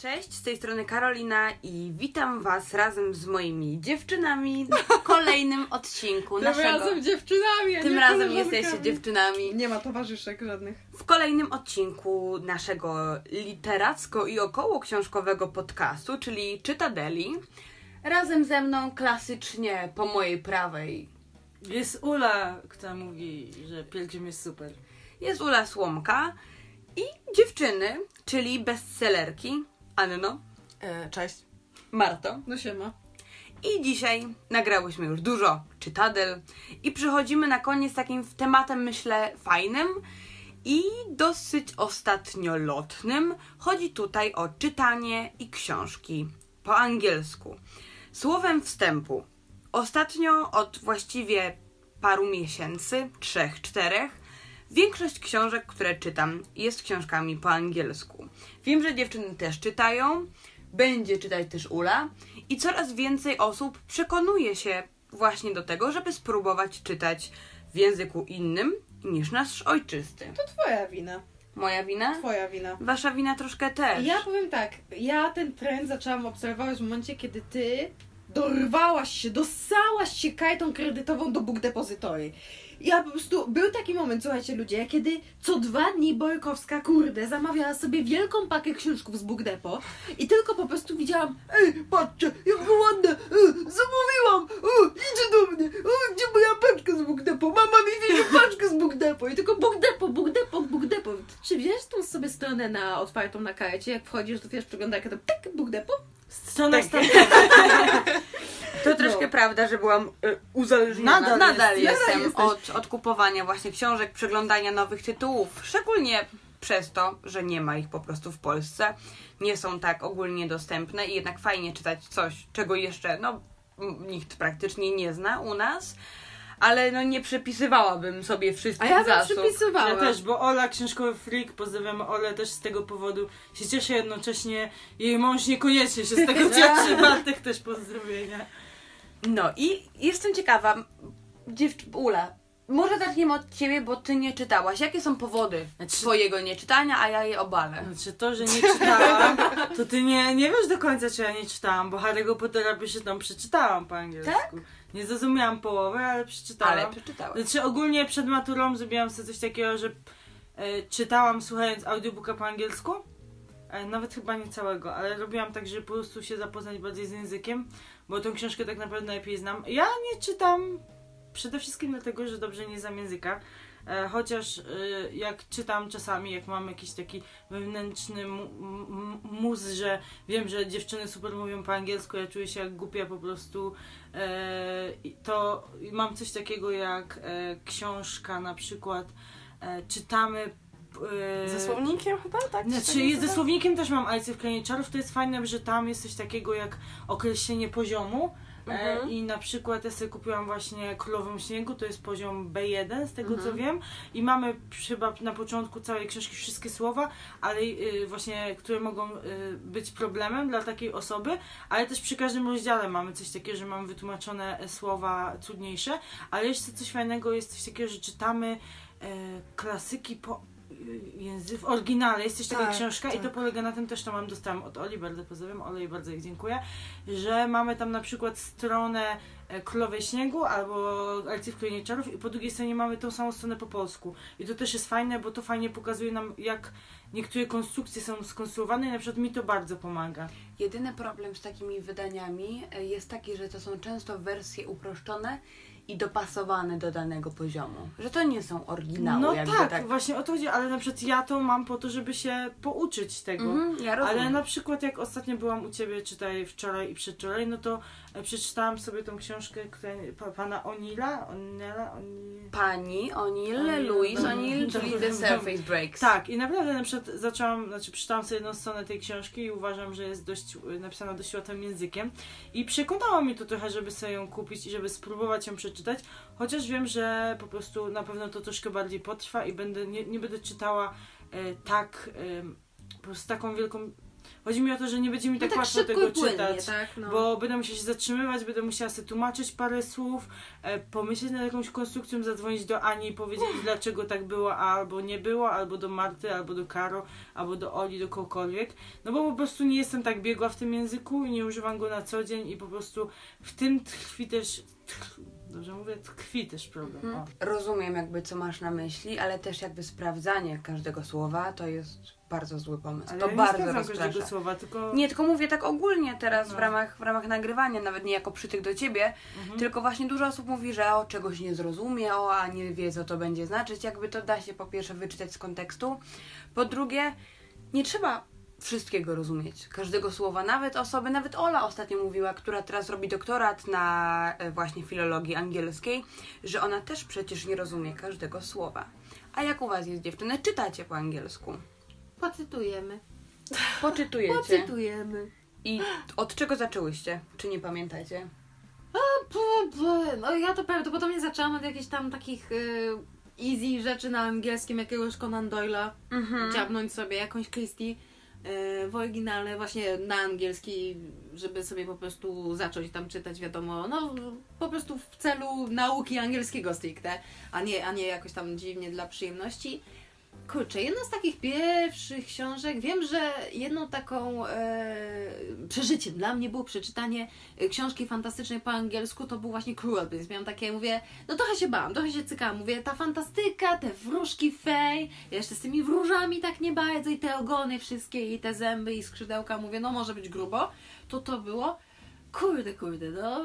Cześć, z tej strony Karolina i witam Was razem z moimi dziewczynami w kolejnym odcinku Tym naszego. razem dziewczynami, Tym nie razem jesteście dziewczynami. Nie ma towarzyszek żadnych. W kolejnym odcinku naszego literacko i około książkowego podcastu, czyli Czytadeli. Razem ze mną klasycznie po mojej prawej Jest Ula, która mówi, że pielgrzym jest super. jest Ula Słomka i dziewczyny, czyli bestsellerki Anno, E, cześć. Marto. No siema. I dzisiaj nagrałyśmy już dużo czytadel i przychodzimy na koniec takim tematem, myślę, fajnym i dosyć ostatnio lotnym. Chodzi tutaj o czytanie i książki po angielsku. Słowem wstępu. Ostatnio od właściwie paru miesięcy, trzech, czterech, większość książek, które czytam, jest książkami po angielsku. Wiem, że dziewczyny też czytają, będzie czytać też Ula i coraz więcej osób przekonuje się właśnie do tego, żeby spróbować czytać w języku innym niż nasz ojczysty. To twoja wina. Moja wina? Twoja wina. Wasza wina troszkę też. Ja powiem tak, ja ten trend zaczęłam obserwować w momencie, kiedy ty dorwałaś się, dosałaś się kajtą kredytową do Book Depository. Ja po prostu, był taki moment, słuchajcie ludzie, kiedy co dwa dni Bojkowska, kurde, zamawiała sobie wielką pakę książków z Book Depo i tylko po prostu widziałam, ej, patrzcie, jak ładne, e, zamówiłam, o, idzie do mnie, o, gdzie moja paczka z Book Depo, mama mi wiezie paczkę z Book Depo i tylko Book Depo, Book Depo, Book Depo. Czy wiesz tą sobie stronę na otwartą na karcie, jak wchodzisz, to wiesz przeglądarkę, to tak, Book Depo? Strona Tak. startowa. To troszkę No. prawda, że byłam y, uzależniona. Nadal Nadal jesteś. jestem Nadal od, od kupowania właśnie książek, przeglądania nowych tytułów. Szczególnie przez to, że nie ma ich po prostu w Polsce. Nie są tak ogólnie dostępne i jednak fajnie czytać coś, czego jeszcze no, nikt praktycznie nie zna u nas. Ale no nie przepisywałabym sobie A wszystkich ja bym zasług. przypisywała. Ja też, bo Ola, książkowy freak, pozdrawiamy Olę też z tego powodu. Się cieszę jednocześnie, jej mąż niekoniecznie się z tego cieszy. Bartek też pozdrowienia. No i jestem ciekawa, dziewcz... Ula, może zaczniemy od ciebie, bo ty nie czytałaś. Jakie są powody Znaczy- twojego nieczytania, a ja je obalę? Znaczy to, że nie czytałam, to ty nie, nie wiesz do końca, czy ja nie czytałam, bo Harry'ego Pottera by się tam przeczytałam po angielsku. Nie zrozumiałam połowy, ale przeczytałam. Ale przeczytałeś. Znaczy ogólnie przed maturą zrobiłam sobie coś takiego, że e, czytałam słuchając audiobooka po angielsku. E, nawet chyba nie całego, ale robiłam tak, żeby po prostu się zapoznać bardziej z językiem, bo tą książkę tak naprawdę najlepiej znam. Ja nie czytam przede wszystkim dlatego, że dobrze nie znam języka. E, chociaż e, jak czytam czasami, jak mam jakiś taki wewnętrzny mu, m- mus, że wiem, że dziewczyny super mówią po angielsku, ja czuję się jak głupia po prostu, e, to mam coś takiego jak książka na przykład, czytamy e, Ze słownikiem chyba, tak? Czy znaczy, tak ze to? słownikiem też mam Alice w Krainie Czarów. To jest fajne, że tam jest coś takiego jak określenie poziomu. E, Mhm. I na przykład ja sobie kupiłam właśnie Królową Śniegu, to jest poziom B1 z tego co Mhm. wiem. I mamy chyba na początku całej książki wszystkie słowa, ale y, właśnie, które mogą y, być problemem dla takiej osoby, ale też przy każdym rozdziale mamy coś takiego, że mamy wytłumaczone e, słowa trudniejsze, ale jeszcze coś fajnego jest coś takiego, że czytamy e, klasyki po y, języ- w oryginale jest też taka Tak, książka i tak. to polega na tym, też to mam dostałam od Oli, bardzo pozdrawiam Oli, bardzo jej dziękuję, że mamy tam na przykład stronę e, Królowej Śniegu albo Alicji w Krainie Czarów i po drugiej stronie mamy tą samą stronę po polsku. I to też jest fajne, bo to fajnie pokazuje nam, jak niektóre konstrukcje są skonstruowane i na przykład mi to bardzo pomaga. Jedyny problem z takimi wydaniami e, jest taki, że to są często wersje uproszczone i dopasowane do danego poziomu. Że to nie są oryginały. no tak, tak. właśnie o to chodzi, ale na przykład ja to mam po to, żeby się pouczyć tego. Mhm, ja rozumiem. Ale na przykład jak ostatnio byłam u Ciebie, czytaj wczoraj i przedwczoraj, no to przeczytałam sobie tą książkę która, pa, pana Onila, Onila, Onila. Pani O'Neill, Louise dobra. O'Neill, czyli Dobra, The. Surface Breaks. Tak, i naprawdę na przykład zaczęłam, znaczy przeczytałam sobie jedną stronę tej książki i uważam, że jest dość y, napisana dość łatwym językiem. I przekonało mnie to trochę, żeby sobie ją kupić i żeby spróbować ją przeczytać, chociaż wiem, że po prostu na pewno to troszkę bardziej potrwa i będę, nie, nie będę czytała e, tak, e, po prostu taką wielką Chodzi mi o to, że nie będzie mi No tak, łatwo tego płynnie, czytać. tak? No. Bo będę musiała się zatrzymywać, będę musiała sobie tłumaczyć parę słów, e, pomyśleć nad jakąś konstrukcją, zadzwonić do Ani i powiedzieć, dlaczego tak było, a albo nie było, albo do Marty, albo do Karo, albo do Oli, do kogokolwiek. No bo po prostu nie jestem tak biegła w tym języku i nie używam go na co dzień i po prostu w tym tkwi też... Tkw, dobrze mówię? Tkwi też problem. Mhm. Rozumiem jakby co masz na myśli, ale też jakby sprawdzanie każdego słowa to jest bardzo zły pomysł. Ale to ja nie bardzo rozprasza. każdego słowa, tylko... Nie, tylko mówię tak ogólnie teraz w, No. ramach, w ramach nagrywania, nawet nie jako przytyk do ciebie, Mhm. tylko właśnie dużo osób mówi, że o czegoś nie zrozumie, o a nie wie co to będzie znaczyć. Jakby to da się po pierwsze wyczytać z kontekstu, po drugie nie trzeba wszystkiego rozumieć, każdego słowa, nawet osoby, nawet Ola ostatnio mówiła, która teraz robi doktorat na e, właśnie filologii angielskiej, że ona też przecież nie rozumie każdego słowa. A jak u was jest dziewczyny? Czytacie po angielsku? Pocytujemy. Poczytujecie? Pocytujemy. I od czego zaczęłyście? Czy nie pamiętacie? No ja to prawdopodobnie zaczęłam od jakichś tam takich y, easy rzeczy na angielskim, jakiegoś Conan Doyle'a. Mhm. Dziabnąć sobie jakąś Christie w oryginale właśnie na angielski, żeby sobie po prostu zacząć tam czytać, wiadomo, no po prostu w celu nauki angielskiego stricte, a nie, a nie jakoś tam dziwnie dla przyjemności. Kurczę, jedna z takich pierwszych książek, wiem, że jedną taką e, przeżyciem dla mnie było przeczytanie e, książki fantastycznej po angielsku, to był właśnie Cruel Prince. Miałam takie, mówię, no trochę się bałam, trochę się cykałam, mówię, ta fantastyka, te wróżki fej, jeszcze z tymi wróżami tak nie bardzo i te ogony wszystkie i te zęby i skrzydełka, mówię, no może być grubo, to to było. Kurde, kurde, no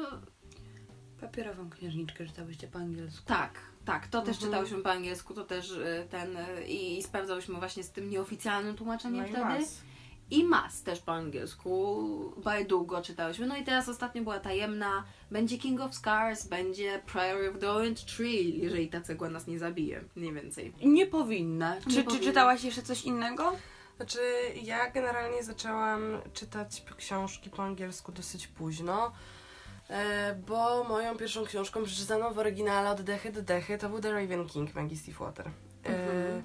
Papierową księżniczkę czytałyście po angielsku. tak, tak, to też Mhm. czytałyśmy po angielsku, to też y, ten y, i, i sprawdzałyśmy właśnie z tym nieoficjalnym tłumaczeniem No wtedy. mas. I Mas też po angielsku, bardzo długo czytałyśmy. No i teraz ostatnio była tajemna, będzie King of Scars, będzie Priory of the Orange Tree, jeżeli ta cegła nas nie zabije, mniej więcej. Nie powinna. Czy, czy powinna. czytałaś jeszcze coś innego? Znaczy, ja generalnie zaczęłam czytać książki po angielsku dosyć późno, bo moją pierwszą książką przeczytaną w oryginale od dechy do dechy to był The Raven King Maggie Stiefwater. E, Mhm.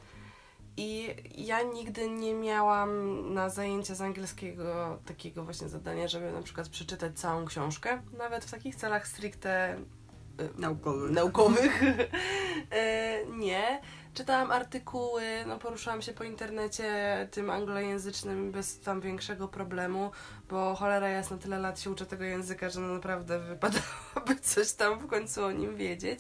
I ja nigdy nie miałam na zajęcia z angielskiego takiego właśnie zadania, żeby na przykład przeczytać całą książkę, nawet w takich celach stricte Naukowy. naukowych. E, nie. Czytałam artykuły, no poruszałam się po internecie tym anglojęzycznym bez tam większego problemu, bo cholera jasna tyle lat się uczę tego języka, że no naprawdę wypadałoby coś tam w końcu o nim wiedzieć.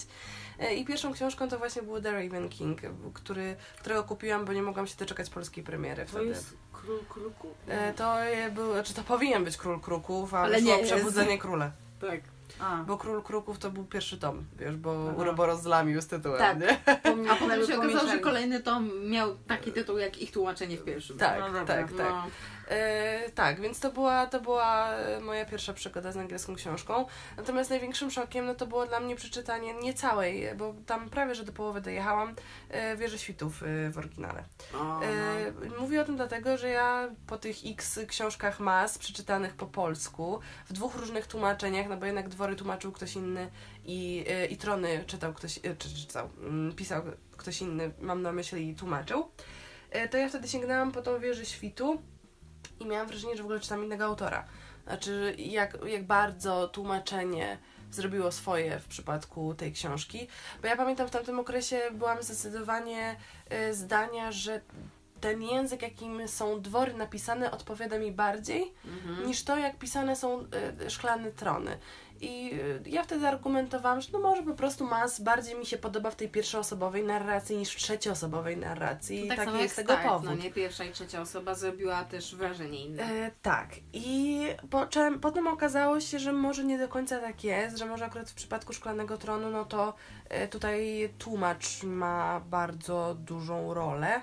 E, I pierwszą książką to właśnie był The Raven King, który, którego kupiłam, bo nie mogłam się doczekać polskiej premiery To wtedy. jest król kruku? E, To je był, czy to powinien być Król Kruków, ale, Ale nie nie jest. Przebudzenie Króla. Tak. A, Bo Król Kruków to był pierwszy tom, wiesz, bo Aha. Uroboros zlamił z tytułem, Tak. nie? A potem się okazało, że kolejny tom miał taki tytuł jak ich tłumaczenie w pierwszym. Tak, No dobra. tak, tak. No. E, tak, więc to była, to była e, moja pierwsza przygoda z angielską książką. Natomiast największym szokiem no, to było dla mnie przeczytanie nie całej, bo tam prawie że do połowy dojechałam, e, Wieży Świtów w oryginale. O, E, mówię o tym dlatego, że ja po tych x książkach mas przeczytanych po polsku, w dwóch różnych tłumaczeniach, no bo jednak Dwory tłumaczył ktoś inny i, e, i Trony czytał ktoś, e, czy czytał, mm, pisał ktoś inny, mam na myśli tłumaczył, e, to ja wtedy sięgnęłam po tą Wieżę Świtu i miałam wrażenie, że w ogóle czytam innego autora. Znaczy, jak, jak bardzo tłumaczenie zrobiło swoje w przypadku tej książki. Bo ja pamiętam w tamtym okresie byłam zdecydowanie y, zdania, że ten język, jakim są dwory napisane, odpowiada mi bardziej Mhm. niż to, jak pisane są y, szklane trony. I y, ja wtedy argumentowałam, że no może po prostu Mas bardziej mi się podoba w tej pierwszoosobowej narracji niż w trzecioosobowej narracji. I tak taki jest tego Start, powód. no nie? Pierwsza i trzecia osoba zrobiła też wrażenie inne. E, tak. I po, czem, potem okazało się, że może nie do końca tak jest, że może akurat w przypadku Szklanego Tronu, no to e, tutaj tłumacz ma bardzo dużą rolę.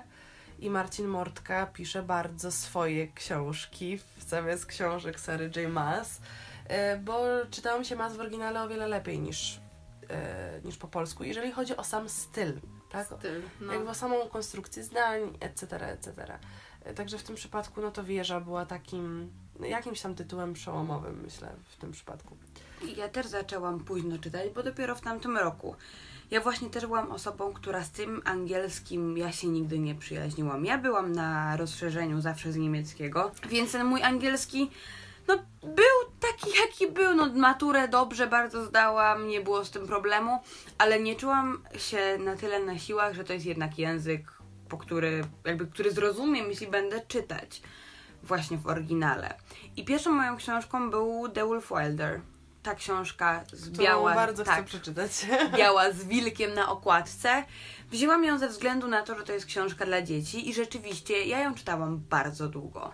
I Marcin Mortka pisze bardzo swoje książki w zamiast książek Sary J. Maas, e, bo czytałam się Maas w oryginale o wiele lepiej niż, e, niż po polsku, jeżeli chodzi o sam styl. Tak? Styl, no. jakby o samą konstrukcję zdań, etc., etc. E, Także w tym przypadku, no to wieża była takim, no, jakimś tam tytułem przełomowym, myślę, w tym przypadku. Ja też zaczęłam późno czytać, bo dopiero w tamtym roku. Ja właśnie też byłam osobą, która z tym angielskim ja się nigdy nie przyjaźniłam. Ja byłam na rozszerzeniu zawsze z niemieckiego, więc ten mój angielski no był taki jaki był, no maturę dobrze bardzo zdałam, nie było z tym problemu, ale nie czułam się na tyle na siłach, że to jest jednak język, po który, jakby, który zrozumiem, jeśli będę czytać właśnie w oryginale. I pierwszą moją książką był The Wolf Wilder. Ta książka z Którą biała, bardzo chcę tak, przeczytać. biała z wilkiem na okładce. Wzięłam ją ze względu na to, że to jest książka dla dzieci i rzeczywiście ja ją czytałam bardzo długo.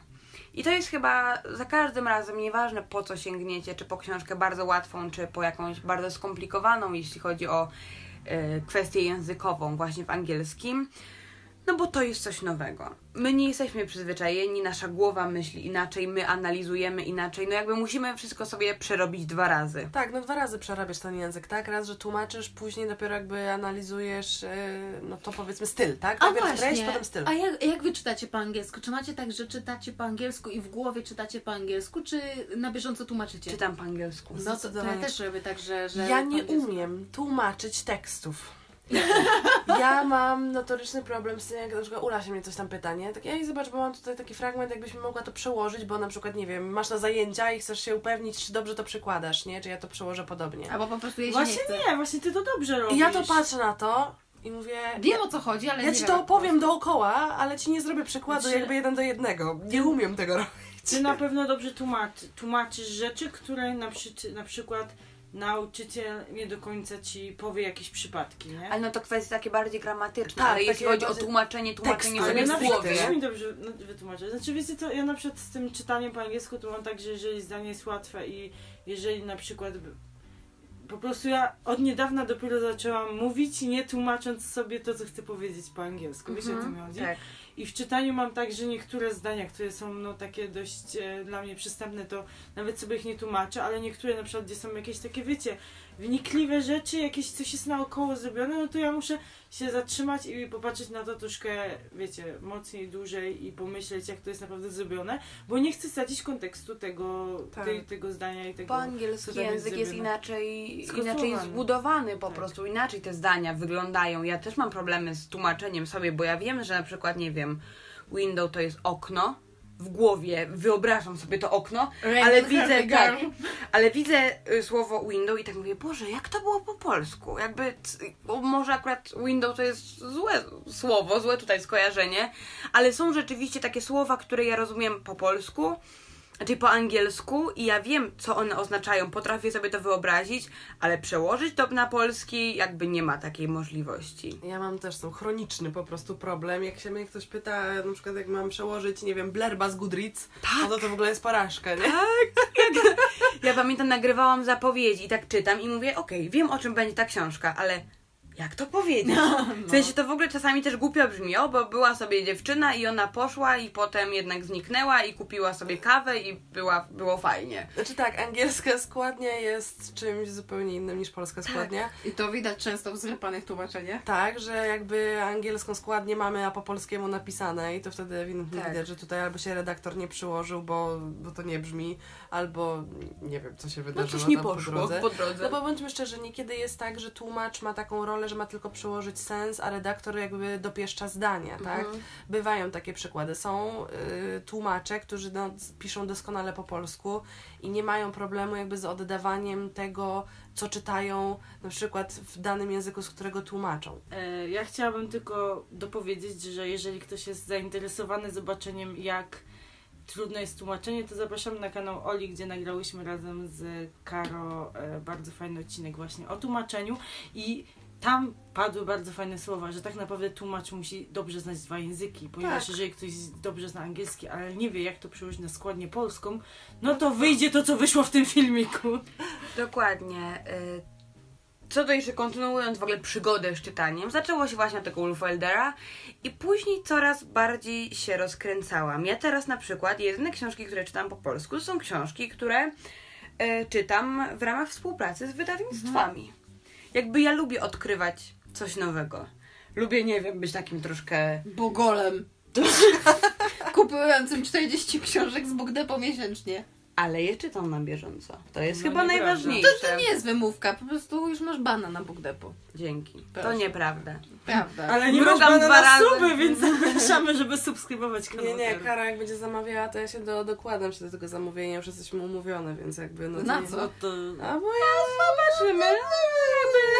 I to jest chyba za każdym razem, nieważne po co sięgniecie, czy po książkę bardzo łatwą, czy po jakąś bardzo skomplikowaną, jeśli chodzi o e, kwestię językową, właśnie w angielskim. No bo to jest coś nowego. My nie jesteśmy przyzwyczajeni, nasza głowa myśli inaczej, my analizujemy inaczej. No jakby musimy wszystko sobie przerobić dwa razy. Tak, no dwa razy przerabiasz ten język, tak? Raz, że tłumaczysz, później dopiero jakby analizujesz, yy, no to powiedzmy styl, tak? A Najpierw właśnie, treść, potem styl. a jak, jak wy czytacie po angielsku? Czy macie tak, że czytacie po angielsku i w głowie czytacie po angielsku, czy na bieżąco tłumaczycie? Czytam po angielsku. No to, to ja też robię tak, że... że Ja nie angielsku. umiem tłumaczyć tekstów. Ja mam notoryczny problem z tym, jak na przykład Ula się mnie coś tam pyta, nie? Tak, ej, zobacz, bo mam tutaj taki fragment, jakbyś mi mogła to przełożyć, bo na przykład, nie wiem, masz na zajęcia i chcesz się upewnić, czy dobrze to przekładasz, nie? Czy ja to przełożę podobnie. Albo po prostu jej się Właśnie nie chce. nie, właśnie ty to dobrze robisz. I ja to patrzę na to i mówię... Wiem o co chodzi, ale Ja nie ci wiem, to jak opowiem dookoła, ale ci nie zrobię przykładu Znaczy- jakby jeden do jednego. Nie umiem tego robić. Ty na pewno dobrze tłumaczy, tłumaczysz rzeczy, które na, przy, na przykład nauczyciel nie do końca ci powie jakieś przypadki, nie? Ale no to kwestie takie bardziej gramatyczne, Tak, jeśli chodzi o tłumaczenie, tłumaczenie sobie w głowie. też mi dobrze wytłumaczyć. Znaczy wiecie co, ja na przykład z tym czytaniem po angielsku to mam tak, że jeżeli zdanie jest łatwe i jeżeli na przykład po prostu ja od niedawna dopiero zaczęłam mówić, nie tłumacząc sobie to, co chcę powiedzieć po angielsku. Wiecie o co mi chodzi? Tak. I w czytaniu mam tak, że niektóre zdania, które są no, takie dość e, dla mnie przystępne, to nawet sobie ich nie tłumaczę, ale niektóre na przykład, gdzie są jakieś takie, wiecie, wnikliwe rzeczy, jakieś coś jest naokoło zrobione, no to ja muszę się zatrzymać i popatrzeć na to troszkę, wiecie, mocniej, dłużej i pomyśleć, jak to jest naprawdę zrobione, bo nie chcę stracić kontekstu tego, Tak. tej, tego zdania i tego. Po jest język jest zrobione. inaczej, inaczej zbudowany po Tak. prostu, inaczej te zdania wyglądają. Ja też mam problemy z tłumaczeniem sobie, bo ja wiem, że na przykład, nie wiem, window to jest okno, w głowie wyobrażam sobie to okno, ale widzę, tak, ale widzę y, słowo window i tak mówię, Boże, jak to było po polsku? Jakby, może akurat window to jest złe słowo, złe tutaj skojarzenie, ale są rzeczywiście takie słowa, które ja rozumiem po polsku, znaczy po angielsku i ja wiem, co one oznaczają, potrafię sobie to wyobrazić, ale przełożyć to na polski jakby nie ma takiej możliwości. Ja mam też ten chroniczny po prostu problem. Jak się mnie ktoś pyta, na przykład jak mam przełożyć, nie wiem, blerba z Goodreads, no to to w ogóle jest porażka, nie? Ja pamiętam, nagrywałam zapowiedzi i tak czytam i mówię, okej, wiem o czym będzie ta książka, ale jak to powiedzieć? W sensie to w ogóle czasami też głupio brzmi, o, bo była sobie dziewczyna i ona poszła i potem jednak zniknęła i kupiła sobie kawę i była, było fajnie. Znaczy tak, angielska składnia jest czymś zupełnie innym niż polska składnia. I to widać często w zrypanych tłumaczeniach. Tak, że jakby angielską składnię mamy, a po polskiemu napisane i to wtedy ewidentnie Tak. widać, że tutaj albo się redaktor nie przyłożył, bo, bo to nie brzmi, albo nie wiem, co się No wydarzyło coś nie tam po poszło drodze. po drodze. No bo bądźmy szczerzy, niekiedy jest tak, że tłumacz ma taką rolę, że ma tylko przełożyć sens, a redaktor jakby dopieszcza zdania, tak? Mhm. Bywają takie przykłady. Są y, tłumacze, którzy no, piszą doskonale po polsku i nie mają problemu jakby z oddawaniem tego, co czytają na przykład w danym języku, z którego tłumaczą. E, Ja chciałabym tylko dopowiedzieć, że jeżeli ktoś jest zainteresowany zobaczeniem, jak trudne jest tłumaczenie, to zapraszam na kanał Oli, gdzie nagrałyśmy razem z Karo e, bardzo fajny odcinek właśnie o tłumaczeniu i tam padły bardzo fajne słowa, że tak naprawdę tłumacz musi dobrze znać dwa języki, ponieważ Tak. jeżeli ktoś dobrze zna angielski, ale nie wie jak to przełożyć na składnię polską, no to wyjdzie to, co wyszło w tym filmiku. Dokładnie. y, Co do jeszcze kontynuując w ogóle przygodę z czytaniem, zaczęło się właśnie od tego Ulfeldera i później coraz bardziej się rozkręcałam. Ja teraz na przykład jedyne książki, które czytam po polsku, są książki, które e, czytam w ramach współpracy z wydawnictwami. Jakby ja lubię odkrywać coś nowego. Lubię, nie wiem, być takim troszkę Bogolem. Kupującym 40 książek z Bugdepą miesięcznie. Ale je czytam na bieżąco. To jest No chyba nieprawda. najważniejsze. To, to nie jest wymówka, po prostu już masz bana na Book Depot. Dzięki. To Proszę. nieprawda. Prawda. Ale nie Mrugam masz bana dwa na razy. suby, więc zapraszamy, żeby subskrybować kanał. Nie, nie. Kara jak będzie zamawiała, to ja się do, dokładam się do tego zamówienia, już jesteśmy umówione, więc jakby no to Na nie- co? No to... A bo ja zobaczymy. Nie,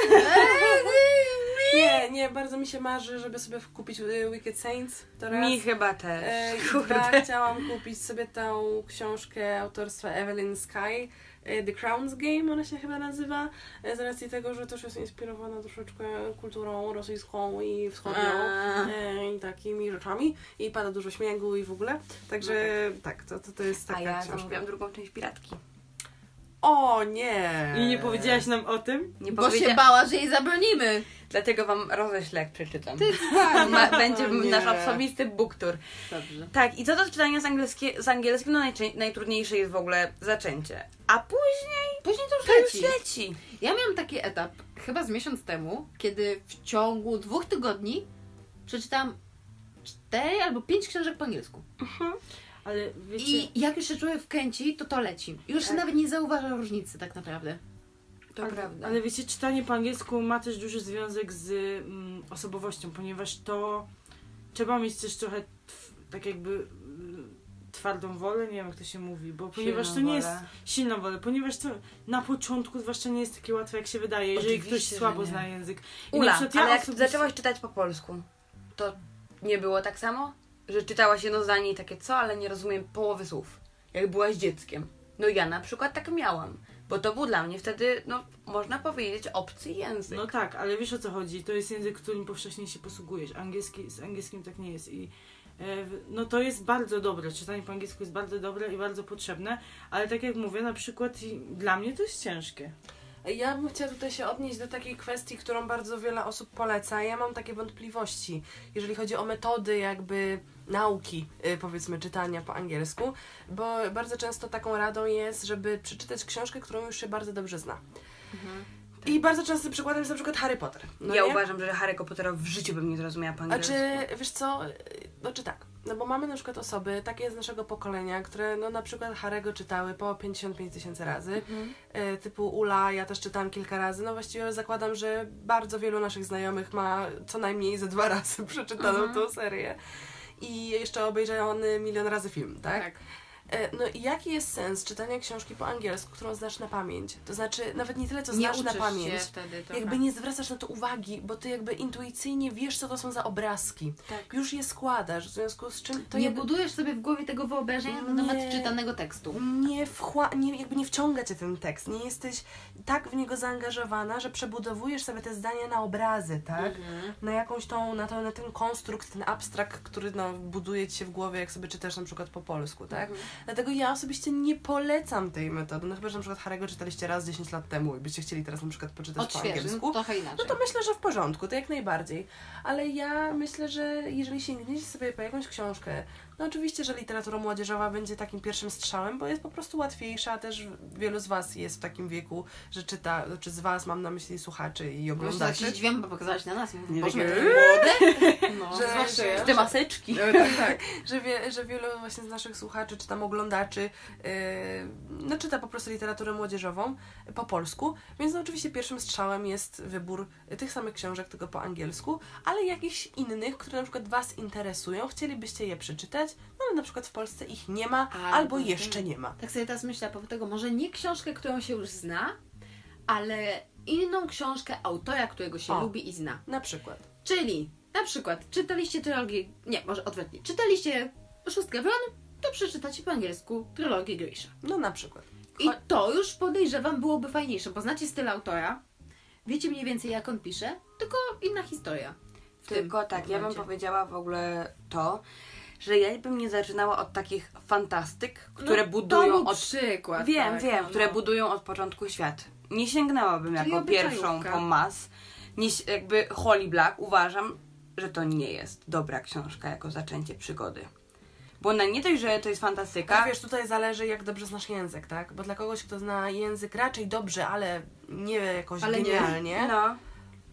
bardzo mi się marzy, żeby sobie kupić y, Wicked Saints. To raz. Mi chyba też. E, chciałam kupić sobie tą książkę autorstwa Evelyn Sky. e, The Crown's Game, ona się chyba nazywa, e, z racji tego, że też jest inspirowana troszeczkę kulturą rosyjską i wschodnią e, i takimi rzeczami i pada dużo śniegu i w ogóle, także tak, to, to, to jest taka A ja książka. drugą część Piratki. O nie! I nie powiedziałaś nam o tym? Nie Bo powiedzia- się bała, że jej zabronimy. Dlatego wam roześlę, jak przeczytam. Ty Ma, będzie Nie. nasz osobisty book tour. Dobrze. Tak, i co do czytania z, angielskie, z angielskim, no najczę- najtrudniejsze jest w ogóle zaczęcie. A później Później to już to już leci. leci. Ja miałam taki etap, chyba z miesiąc temu, kiedy w ciągu dwóch tygodni przeczytałam cztery albo pięć książek po angielsku. Ale wiecie... I jak już się człowiek wkręci, to to leci. Już Tak. się nawet nie zauważa różnicy tak naprawdę. To ale, prawda. ale wiecie, czytanie po angielsku ma też duży związek z mm, osobowością, ponieważ to trzeba mieć też trochę tak jakby mm, twardą wolę, nie wiem jak to się mówi, bo ponieważ Silną to nie jest wolę. silną wolę, ponieważ to na początku zwłaszcza nie jest takie łatwe jak się wydaje, jeżeli ktoś Oczywiście, że słabo zna język. I na Ula, przykład ja ale jak osobiście- zaczęłaś czytać po polsku, to nie było tak samo? Że czytałaś jedno zdanie i takie co, ale nie rozumiem połowy słów. Jak byłaś dzieckiem. No ja na przykład tak miałam. Bo to był dla mnie wtedy, no można powiedzieć, obcy język. No tak, ale wiesz o co chodzi. To jest język, którym powszechnie się posługujesz. Angielski, z angielskim tak nie jest. I e, no to jest bardzo dobre. Czytanie po angielsku jest bardzo dobre i bardzo potrzebne, ale tak jak mówię, na przykład dla mnie to jest ciężkie. Ja bym chciała tutaj się odnieść do takiej kwestii, którą bardzo wiele osób poleca. Ja mam takie wątpliwości, jeżeli chodzi o metody jakby nauki, y, powiedzmy, czytania po angielsku, bo bardzo często taką radą jest, żeby przeczytać książkę, którą już się bardzo dobrze zna. I bardzo często przykładem jest na przykład Harry Potter. No ja nie? uważam, że Harry'ego Pottera w życiu bym nie zrozumiała po A angielsku. czy, wiesz co, znaczy tak, no bo mamy na przykład osoby, takie z naszego pokolenia, które no na przykład Harego czytały po 55 tysięcy razy, e, typu Ula, ja też czytałam kilka razy, no właściwie zakładam, że bardzo wielu naszych znajomych ma co najmniej ze dwa razy przeczytaną tą serię. I jeszcze obejrzany milion razy film, tak? E, No i jaki jest sens czytania książki po angielsku, którą znasz na pamięć? To znaczy, nawet nie tyle, co nie znasz na pamięć, się wtedy. Jakby nie zwracasz na to uwagi, bo ty jakby intuicyjnie wiesz, co to są za obrazki. Tak. Już je składasz, w związku z czym to nie jakby budujesz sobie w głowie tego wyobrażenia na temat Nie. czytanego tekstu. nie, wchła- nie, jakby nie wciąga cię ten tekst. Nie jesteś tak w niego zaangażowana, że przebudowujesz sobie te zdania na obrazy, tak? Na jakąś tą, na, to, na ten konstrukt, ten abstrakt, który no, buduje ci się w głowie, jak sobie czytasz na przykład po polsku, tak? Dlatego ja osobiście nie polecam tej metody. No chyba, że na przykład Harry'ego czytaliście raz 10 lat temu i byście chcieli teraz na przykład poczytać po angielsku. trochę inaczej. No to myślę, że w porządku, to jak najbardziej. Ale ja myślę, że jeżeli sięgniecie sobie po jakąś książkę, no oczywiście, że literatura młodzieżowa będzie takim pierwszym strzałem, bo jest po prostu łatwiejsza, też wielu z Was jest w takim wieku, że czyta, znaczy z Was mam na myśli słuchaczy i oglądaczy. się zdziwiam, bo pokazałaś na nas. i mówię, Nie Boże, my takie- młode? No, Że- zwłaszcza że- ja. Te maseczki. tak, tak. Że, wie, że wielu właśnie z naszych słuchaczy, czy tam oglądaczy, yy, no czyta po prostu literaturę młodzieżową po polsku, więc no oczywiście pierwszym strzałem jest wybór tych samych książek, tylko po angielsku, ale jakichś innych, które na przykład Was interesują, chcielibyście je przeczytać, no ale na przykład w Polsce ich nie ma, albo, Albo jeszcze nie ma. Tak sobie teraz myślę, a propos tego, może nie książkę, którą się już zna, ale inną książkę autora, którego się O. lubi i zna. Na przykład. Czyli na przykład czytaliście trylogię, nie, może odwrotnie, czytaliście Szóstkę Wron, to przeczytacie po angielsku trylogię Grisha. No na przykład. I to już podejrzewam byłoby fajniejsze, bo znacie styl autora, wiecie mniej więcej jak on pisze, tylko inna historia. Tylko tak, ja bym powiedziała w ogóle to, że ja bym nie zaczynała od takich fantastyk, które no, budują od przykład. Wiem, tak, wiem, no, które no. budują od początku świat. Nie sięgnęłabym Czyli jako pierwszą po mas. Nie, jakby Holly Black uważam, że to nie jest dobra książka jako zaczęcie przygody. Bo ona nie dość, że to jest fantastyka. Tak, wiesz, tutaj zależy jak dobrze znasz język, tak? Bo dla kogoś, kto zna język raczej dobrze, ale nie jakoś Ale nie. genialnie, No,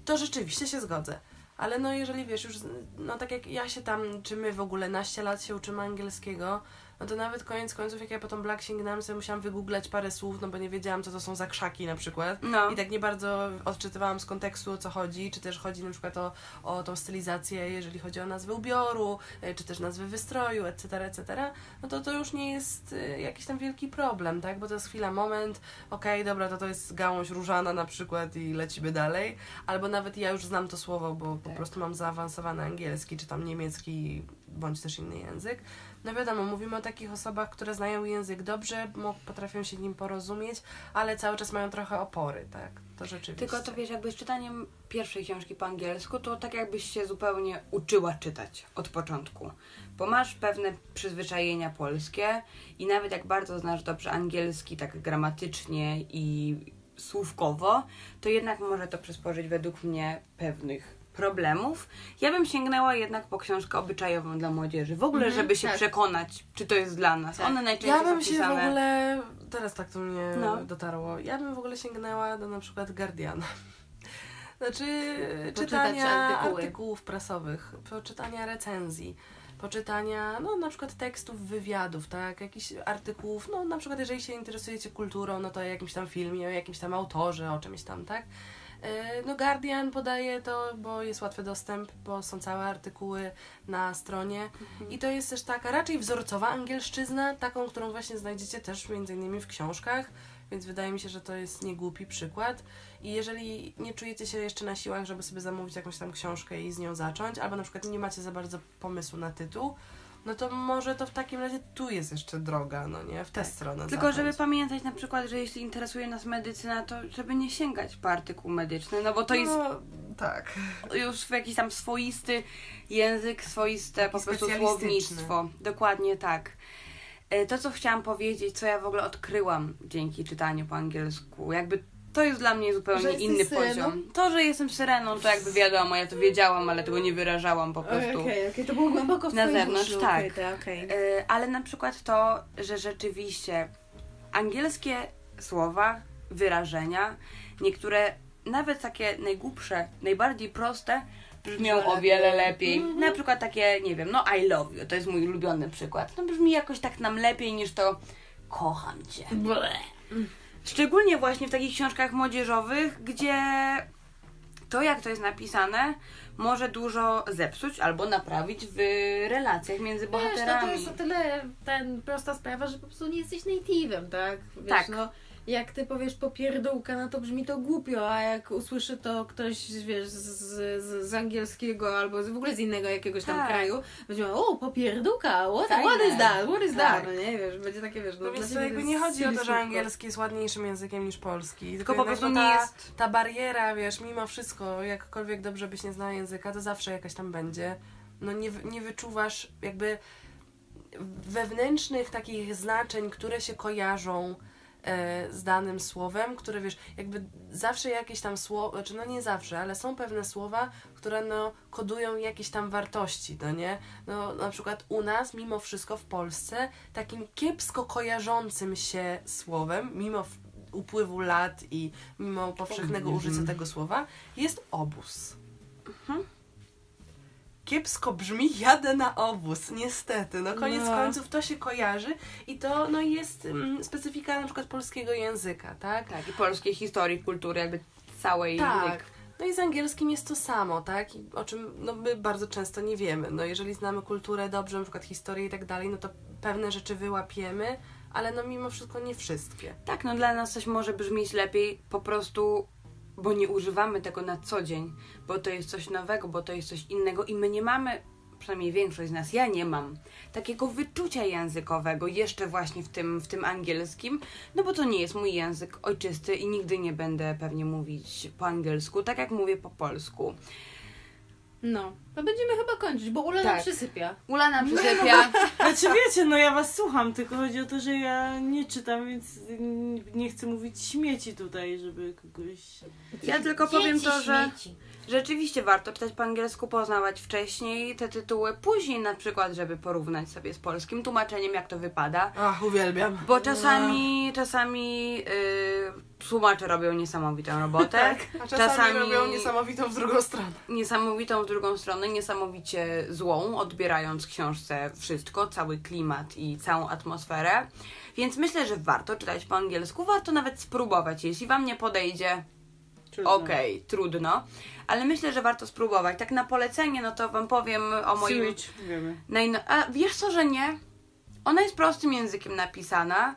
to rzeczywiście się zgodzę. Ale no jeżeli wiesz już, no tak jak ja się tam, czy my w ogóle naście lat się uczymy angielskiego, no to nawet koniec końców, jak ja po tą Black sięgnęłam, sobie musiałam wygooglać parę słów, no bo nie wiedziałam, co to są za krzaki na przykład. No. I tak nie bardzo odczytywałam z kontekstu, o co chodzi, czy też chodzi na przykład o, o tą stylizację, jeżeli chodzi o nazwę ubioru, y, czy też nazwę wystroju, etc., etc., no to to już nie jest y, jakiś tam wielki problem, tak? Bo to jest chwila, moment, okej, dobra, to to jest gałąź różana na przykład i lecimy dalej. Albo nawet ja już znam to słowo, bo po Tak. prostu mam zaawansowany angielski, czy tam niemiecki, bądź też inny język. No wiadomo, mówimy o takich osobach, które znają język dobrze, potrafią się nim porozumieć, ale cały czas mają trochę opory, tak? To rzeczywiście. Tylko to wiesz, jakby z czytaniem pierwszej książki po angielsku, to tak jakbyś się zupełnie uczyła czytać od początku. Bo masz pewne przyzwyczajenia polskie i nawet jak bardzo znasz dobrze angielski, tak gramatycznie i słówkowo, to jednak może to przysporzyć według mnie pewnych problemów. Ja bym sięgnęła jednak po książkę obyczajową dla młodzieży. W ogóle, Mhm, żeby się tak. przekonać, czy to jest dla nas. Tak. One najczęściej Ja bym się w ogóle, teraz tak to mnie No. dotarło, ja bym w ogóle sięgnęła do na przykład Guardiana. Znaczy czytania artykuły. artykułów prasowych, poczytania recenzji, poczytania no na przykład tekstów wywiadów, tak, jakichś artykułów, no na przykład jeżeli się interesujecie kulturą, no to o jakimś tam filmie, o jakimś tam autorze, o czymś tam, tak. E, No Guardian podaje to, bo jest łatwy dostęp, bo są całe artykuły na stronie i to jest też taka raczej wzorcowa angielszczyzna, taką, którą właśnie znajdziecie też między innymi w książkach, więc wydaje mi się, że to jest niegłupi przykład. I jeżeli nie czujecie się jeszcze na siłach, żeby sobie zamówić jakąś tam książkę i z nią zacząć, albo na przykład nie macie za bardzo pomysłu na tytuł, no to może to w takim razie tu jest jeszcze droga, no nie? W tę stronę Tak. Tylko żeby pamiętać na przykład, że jeśli interesuje nas medycyna, to żeby nie sięgać po artykuł medyczny, no bo to jest No, tak. już jakiś tam swoisty język, swoiste po prostu słownictwo. Dokładnie tak. E, To, co chciałam powiedzieć, co ja w ogóle odkryłam dzięki czytaniu po angielsku, jakby to jest dla mnie zupełnie inny syreną? poziom. To, że jestem syreną, to jakby wiadomo, ja to wiedziałam, ale tego nie wyrażałam po Okej, prostu. okej, to było głęboko w Na zewnątrz, tak. ukryte, okej. E, Ale na przykład to, że rzeczywiście angielskie słowa, wyrażenia, niektóre nawet takie najgłupsze, najbardziej proste, brzmią o wiele lepiej. Mhm. Na przykład takie, nie wiem, no I love you, to jest mój ulubiony przykład. No brzmi jakoś tak nam lepiej niż to kocham cię. Szczególnie właśnie w takich książkach młodzieżowych, gdzie to, jak to jest napisane, może dużo zepsuć albo naprawić w relacjach między Wiesz, no bohaterami. to jest o tyle ten prosta sprawa, że po prostu nie jesteś native'em, tak? Wiesz, Tak. no jak ty powiesz popierdółka, no to brzmi to głupio, a jak usłyszy to ktoś, wiesz, z, z, z angielskiego albo z, w ogóle z innego jakiegoś tam Tak. kraju, będzie miał, o, popierdółka, what, Fajne. what is that, what is Tak. that, no nie, wiesz, będzie takie, wiesz, no, No więc jakby nie chodzi o to, że angielski jest ładniejszym językiem niż polski. Tylko po prostu nie ta, jest- ta bariera, wiesz, mimo wszystko, jakkolwiek dobrze byś nie znała języka, to zawsze jakaś tam będzie. No nie, nie wyczuwasz jakby wewnętrznych takich znaczeń, które się kojarzą z danym słowem, które wiesz, jakby zawsze jakieś tam słowa, znaczy no nie zawsze, ale są pewne słowa, które no kodują jakieś tam wartości, no nie? No na przykład u nas, mimo wszystko w Polsce, takim kiepsko kojarzącym się słowem, mimo upływu lat i mimo powszechnego użycia tego słowa, jest obóz. Kiepsko brzmi jadę na obóz, niestety. No koniec No. końców to się kojarzy i to no, jest mm, specyfika na przykład polskiego języka, tak? Tak, i polskiej historii, kultury, jakby całej Tak. No i z angielskim jest to samo, tak? I o czym no, my bardzo często nie wiemy. No jeżeli znamy kulturę dobrze, na przykład historię i tak dalej, no to pewne rzeczy wyłapiemy, ale no mimo wszystko nie wszystkie. Tak, no dla nas coś może brzmieć lepiej po prostu, bo nie używamy tego na co dzień, bo to jest coś nowego, bo to jest coś innego i my nie mamy, przynajmniej większość z nas, ja nie mam takiego wyczucia językowego jeszcze właśnie w tym, w tym angielskim, no bo to nie jest mój język ojczysty i nigdy nie będę pewnie mówić po angielsku, tak jak mówię po polsku. No, to będziemy chyba kończyć, bo Ula nam Tak. przysypia. Ula nam przysypia. Znaczy wiecie, no ja was słucham, tylko chodzi o to, że ja nie czytam, więc nie chcę mówić śmieci tutaj, żeby kogoś... Ja tylko powiem to, że śmieci. rzeczywiście warto czytać po angielsku, poznawać wcześniej te tytuły, później na przykład, żeby porównać sobie z polskim tłumaczeniem, jak to wypada. Ach, uwielbiam. Bo czasami, czasami yy, tłumacze robią niesamowitą robotę. A czasami, Czasami- robią niesamowitą w drugą stronę. Niesamowitą w drugą stronę, niesamowicie złą, odbierając książce wszystko, cały klimat i całą atmosferę. Więc myślę, że warto czytać po angielsku, warto nawet spróbować. Jeśli wam nie podejdzie, okej, trudno, ale myślę, że warto spróbować. Tak na polecenie, no to wam powiem o moim Switch, wiemy. Najno... A wiesz co, że nie? Ona jest prostym językiem napisana,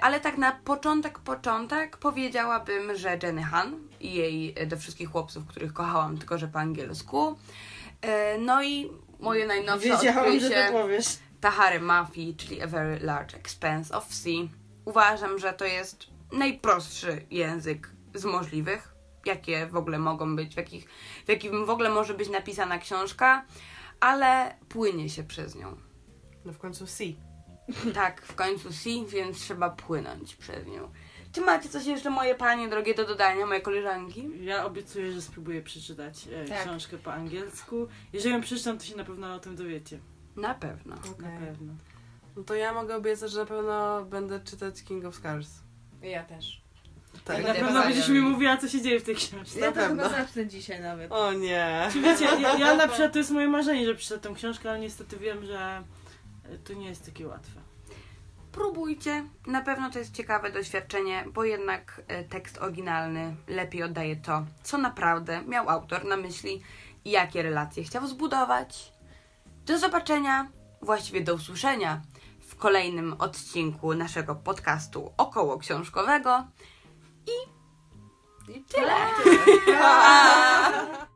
ale tak na początek, początek powiedziałabym, że Jenny Han i jej y, do wszystkich chłopców, których kochałam, tylko że po angielsku. Y, No i moje najnowsze Wiedziałam, że odkrycie to powiesz. Tahary Mafi, czyli A Very Large Expanse of Sea. Uważam, że to jest najprostszy język z możliwych, jakie w ogóle mogą być, w, jakich, w jakim w ogóle może być napisana książka, ale płynie się przez nią. No w końcu C. Tak, w końcu sea, więc trzeba płynąć przez nią. Czy macie coś jeszcze, moje panie drogie, do dodania, moje koleżanki? Ja obiecuję, że spróbuję przeczytać e, Tak. książkę po angielsku. Jeżeli ją przeczytam, to się na pewno o tym dowiecie. Na pewno. Na pewno. No to ja mogę obiecać, że na pewno będę czytać King of Scars. Ja też. Tak. Na pewno będziesz mi mówiła, co się dzieje w tej książce. Ja to pewno. chyba zacznę dzisiaj nawet. O nie. Czy wiecie, ja, ja na przykład to jest moje marzenie, że przeczytam tę książkę, ale niestety wiem, że to nie jest takie łatwe. Próbujcie. Na pewno to jest ciekawe doświadczenie, bo jednak e, tekst oryginalny lepiej oddaje to, co naprawdę miał autor na myśli i jakie relacje chciał zbudować. Do zobaczenia, właściwie do usłyszenia w kolejnym odcinku naszego podcastu około książkowego. I Tyle. Pa!